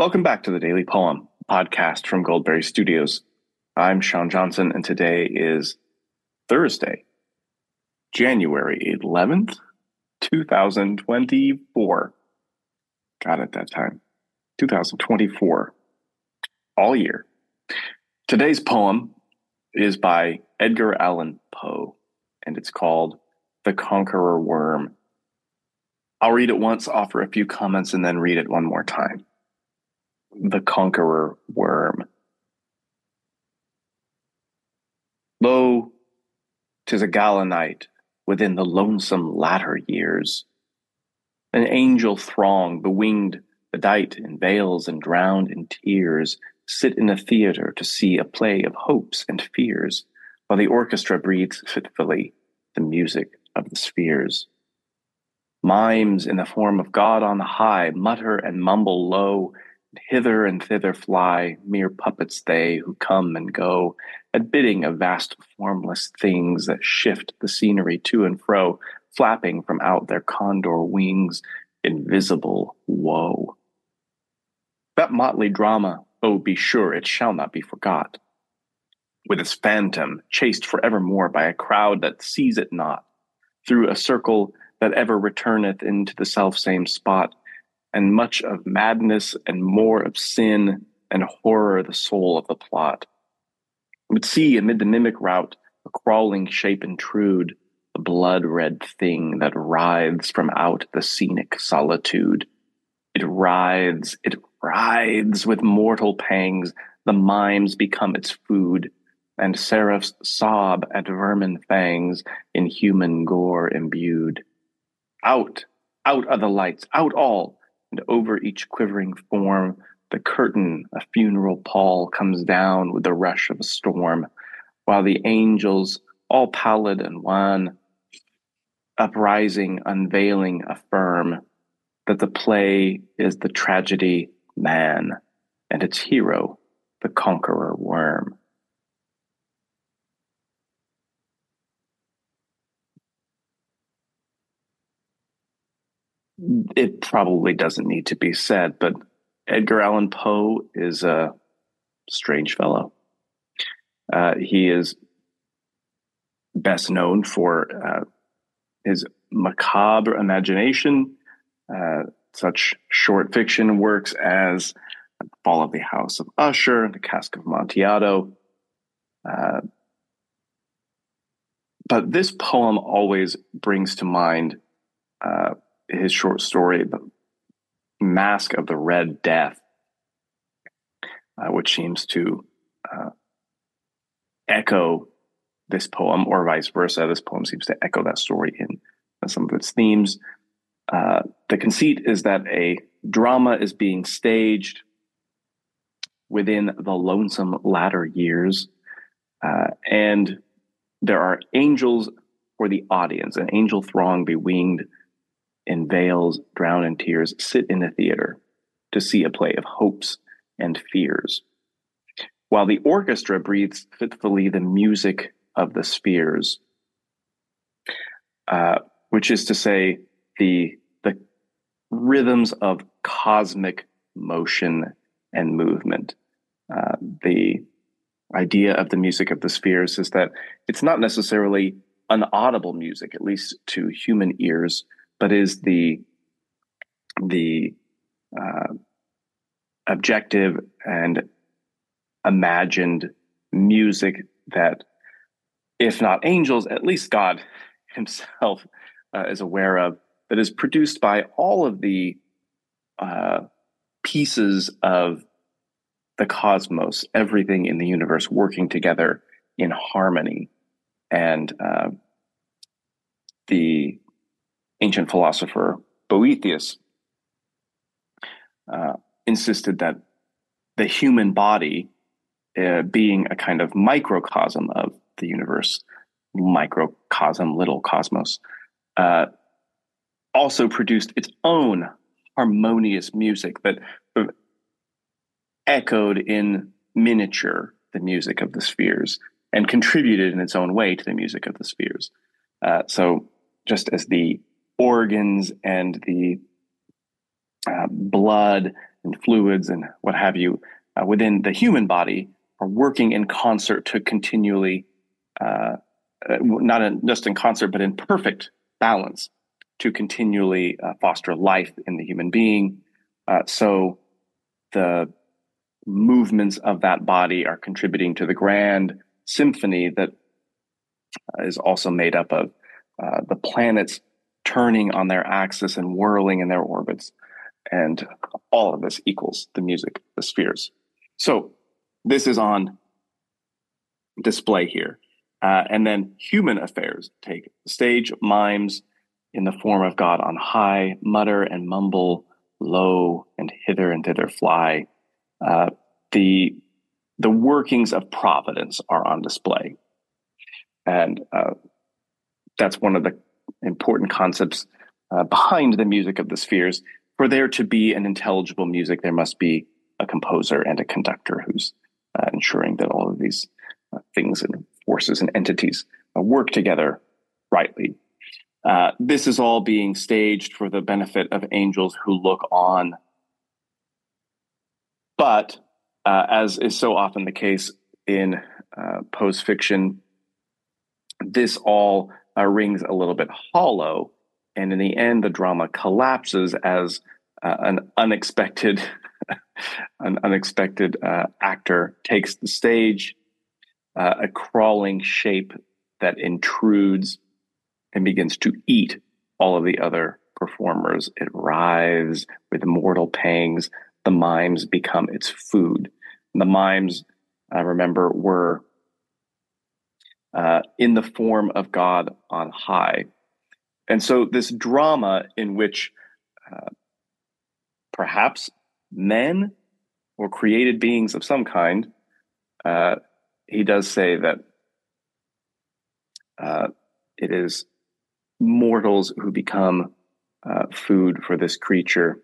Welcome back to the Daily Poem podcast from Goldberry Studios. I'm Sean Johnson, and today is Thursday, January 11th, 2024. Got it that time. 2024. All year. Today's poem is by Edgar Allan Poe, and it's called The Conqueror Worm. I'll read it once, offer a few comments, and then read it one more time the conqueror worm. Lo, tis a gala night within the lonesome latter years. An angel throng, bewinged, bedight in veils and drowned in tears, sit in a theatre to see a play of hopes and fears, while the orchestra breathes fitfully the music of the spheres. Mimes in the form of God on high mutter and mumble low Hither and thither fly, mere puppets they, who come and go, at bidding of vast formless things that shift the scenery to and fro, flapping from out their condor wings, invisible woe. That motley drama, oh, be sure it shall not be forgot, with its phantom chased forevermore by a crowd that sees it not, through a circle that ever returneth into the selfsame spot, and much of madness and more of sin and horror the soul of the plot. Would see amid the mimic rout a crawling shape intrude, a blood red thing that writhes from out the scenic solitude. It writhes, it writhes with mortal pangs, the mimes become its food, and seraphs sob at vermin fangs in human gore imbued. Out, out are the lights, out all, and over each quivering form, the curtain, a funeral pall, comes down with the rush of a storm, while the angels, all pallid and wan, uprising, unveiling, affirm that the play is the tragedy man, and its hero, the conqueror worm. It probably doesn't need to be said, but Edgar Allan Poe is a strange fellow. Uh, he is best known for uh, his macabre imagination, uh, such short fiction works as Fall of the House of Usher, The Cask of Amontillado. Uh, but this poem always brings to mind uh, his short story, The Masque of the Red Death, uh, which seems to uh, echo this poem, or vice versa. This poem seems to echo that story in some of its themes. Uh, the conceit is that a drama is being staged within the lonesome latter years, uh, and there are angels for the audience, an angel throng bewinged in veils, drown in tears, sit in the theater to see a play of hopes and fears. While the orchestra breathes fitfully the music of the spheres, uh, which is to say, the, the rhythms of cosmic motion and movement. Uh, the idea of the music of the spheres is that it's not necessarily an audible music, at least to human ears, but is the the uh, objective and imagined music that, if not angels, at least God Himself uh, is aware of, that is produced by all of the uh, pieces of the cosmos, everything in the universe working together in harmony. And uh, the ancient philosopher Boethius uh, insisted that the human body, uh, being a kind of microcosm of the universe, microcosm, little cosmos, uh, also produced its own harmonious music that echoed in miniature the music of the spheres and contributed in its own way to the music of the spheres. Uh, so, just as the organs and the uh, blood and fluids and what have you uh, within the human body are working in concert to continually, uh, uh not in, just in concert, but in perfect balance to continually uh, foster life in the human being. Uh, so the movements of that body are contributing to the grand symphony that is also made up of the planets turning on their axis and whirling in their orbits. And all of this equals the music, the spheres. So this is on display here. Uh, and then human affairs take stage, mimes in the form of God on high, mutter and mumble, low and hither and thither fly. Uh, the the workings of providence are on display, and uh, that's one of the important concepts uh, behind the music of the spheres. For there to be an intelligible music, there must be a composer and a conductor who's uh, ensuring that all of these uh, things and forces and entities uh, work together rightly. Uh, this is all being staged for the benefit of angels who look on. But uh, as is so often the case in Poe's fiction, this all rings a little bit hollow. And in the end, the drama collapses as an unexpected an unexpected uh, actor takes the stage, uh, a crawling shape that intrudes and begins to eat all of the other performers. It writhes with mortal pangs. The mimes become its food. The mimes, I remember, were uh, in the form of God on high. And so, this drama in which uh, perhaps men or created beings of some kind, uh, he does say that uh, it is mortals who become uh, food for this creature,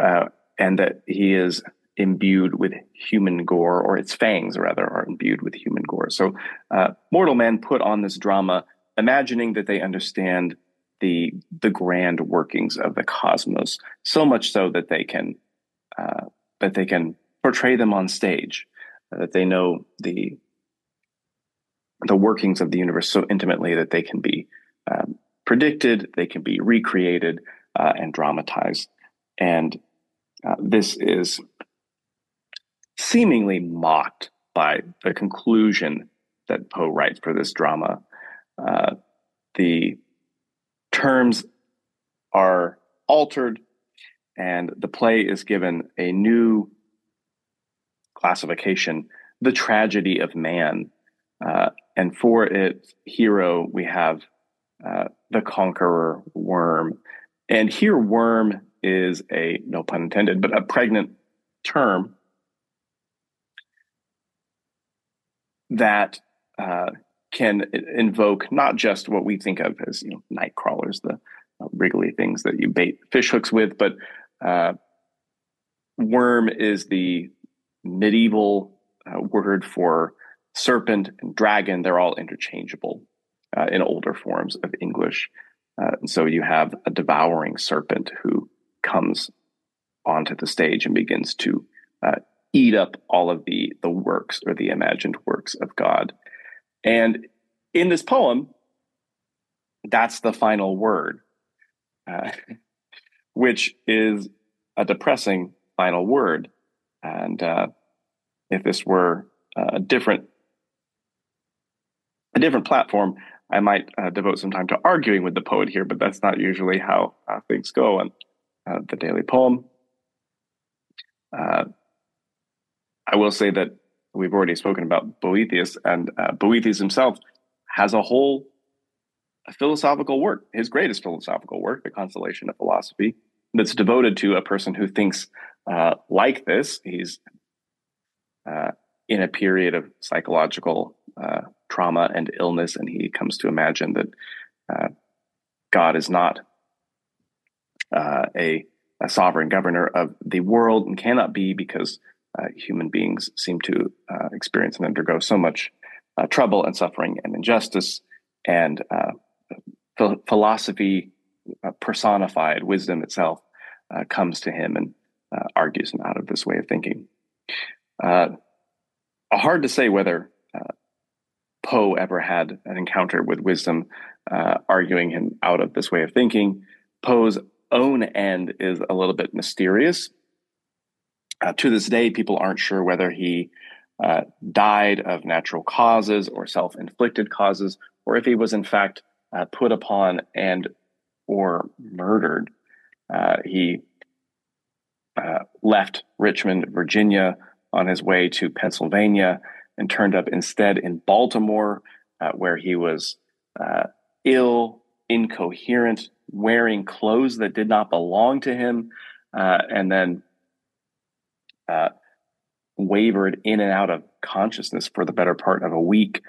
uh, and that he is imbued with human gore, or its fangs rather are imbued with human gore. So, uh, mortal men put on this drama, imagining that they understand the the grand workings of the cosmos so much so that they can uh, that they can portray them on stage uh, that they know the the workings of the universe so intimately that they can be um, predicted they can be recreated uh, and dramatized and uh, this is seemingly mocked by the conclusion that Poe writes for this drama. Uh, the terms are altered and the play is given a new classification the tragedy of man uh, and for its hero we have uh, the conqueror worm and here worm is a no pun intended but a pregnant term that uh, can invoke not just what we think of as you know night crawlers, the uh, wriggly things that you bait fish hooks with, but uh, worm is the medieval uh, word for serpent and dragon. They're all interchangeable uh, in older forms of English. And so you have a devouring serpent who comes onto the stage and begins to eat up all of the the works or the imagined works of God. And in this poem, that's the final word, uh, which is a depressing final word. And uh, if this were a different a different platform, I might uh, devote some time to arguing with the poet here, but that's not usually how uh, things go on uh, the daily poem. I will say that we've already spoken about Boethius, and uh, Boethius himself has a whole philosophical work, his greatest philosophical work, The Consolation of Philosophy, that's devoted to a person who thinks uh, like this. He's uh, in a period of psychological uh, trauma and illness, and he comes to imagine that uh, God is not uh, a, a sovereign governor of the world and cannot be because uh, human beings seem to uh, experience and undergo so much uh, trouble and suffering and injustice, and uh, philosophy uh, personified, wisdom itself, comes to him and argues him out of this way of thinking. Hard to say whether Poe ever had an encounter with wisdom, arguing him out of this way of thinking. Poe's own end is a little bit mysterious. Uh, to this day, people aren't sure whether he uh, died of natural causes or self-inflicted causes, or if he was in fact uh, put upon and or murdered. Uh, he uh, left Richmond, Virginia, on his way to Pennsylvania, and turned up instead in Baltimore, uh, where he was ill, incoherent, wearing clothes that did not belong to him, and then uh, wavered in and out of consciousness for the better part of a week,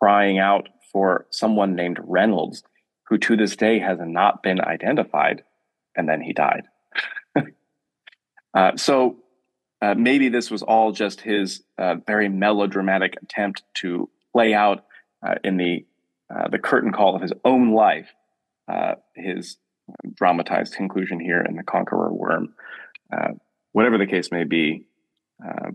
crying out for someone named Reynolds, who to this day has not been identified. And then he died. uh, so uh, maybe this was all just his uh, very melodramatic attempt to play out uh, in the uh, the curtain call of his own life, his dramatized conclusion here in the Conqueror Worm whatever the case may be, uh,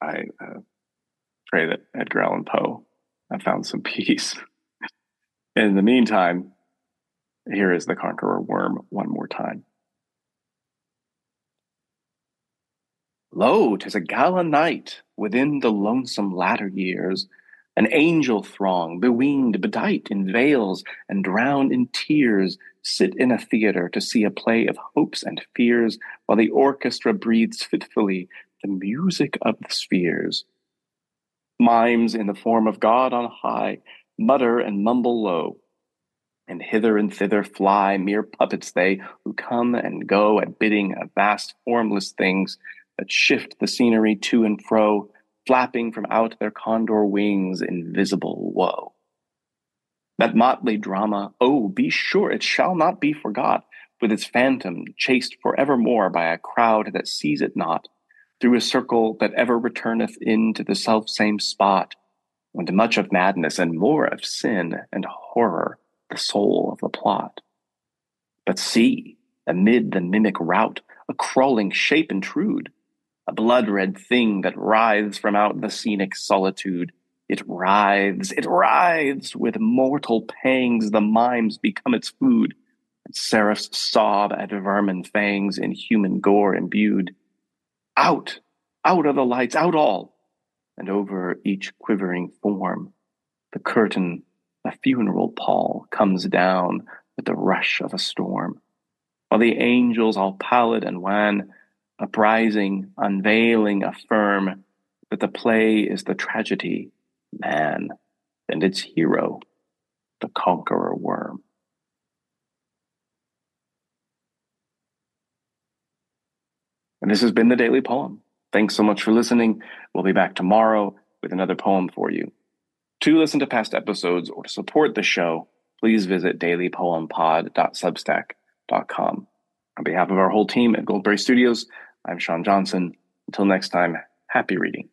I uh, pray that Edgar Allan Poe have found some peace. In the meantime, here is the Conqueror Worm one more time. Lo, 'tis a gala night within the lonesome latter years an angel throng, bewinged, bedight in veils, and drowned in tears, sit in a theatre to see a play of hopes and fears, while the orchestra breathes fitfully the music of the spheres. Mimes in the form of God on high mutter and mumble low, and hither and thither fly mere puppets they, who come and go at bidding of vast formless things that shift the scenery to and fro, flapping from out their condor wings invisible woe. That motley drama, oh, be sure it shall not be forgot, with its phantom chased forevermore by a crowd that sees it not, through a circle that ever returneth into the self-same spot, and much of madness and more of sin and horror the soul of the plot. But see, amid the mimic rout, a crawling shape intrude, a blood red thing that writhes from out the scenic solitude. It writhes, it writhes with mortal pangs, the mimes become its food, and seraphs sob at vermin fangs in human gore imbued. Out, out of the lights, out all, and over each quivering form, the curtain, a funeral pall, comes down with the rush of a storm, while the angels, all pallid and wan, uprising, unveiling, affirm that the play is the tragedy, man, and its hero, the conqueror worm. And this has been the Daily Poem. Thanks so much for listening. We'll be back tomorrow with another poem for you. To listen to past episodes or to support the show, please visit dailypoempod.substack.com. On behalf of our whole team at Goldberry Studios, I'm Sean Johnson. Until next time, happy reading.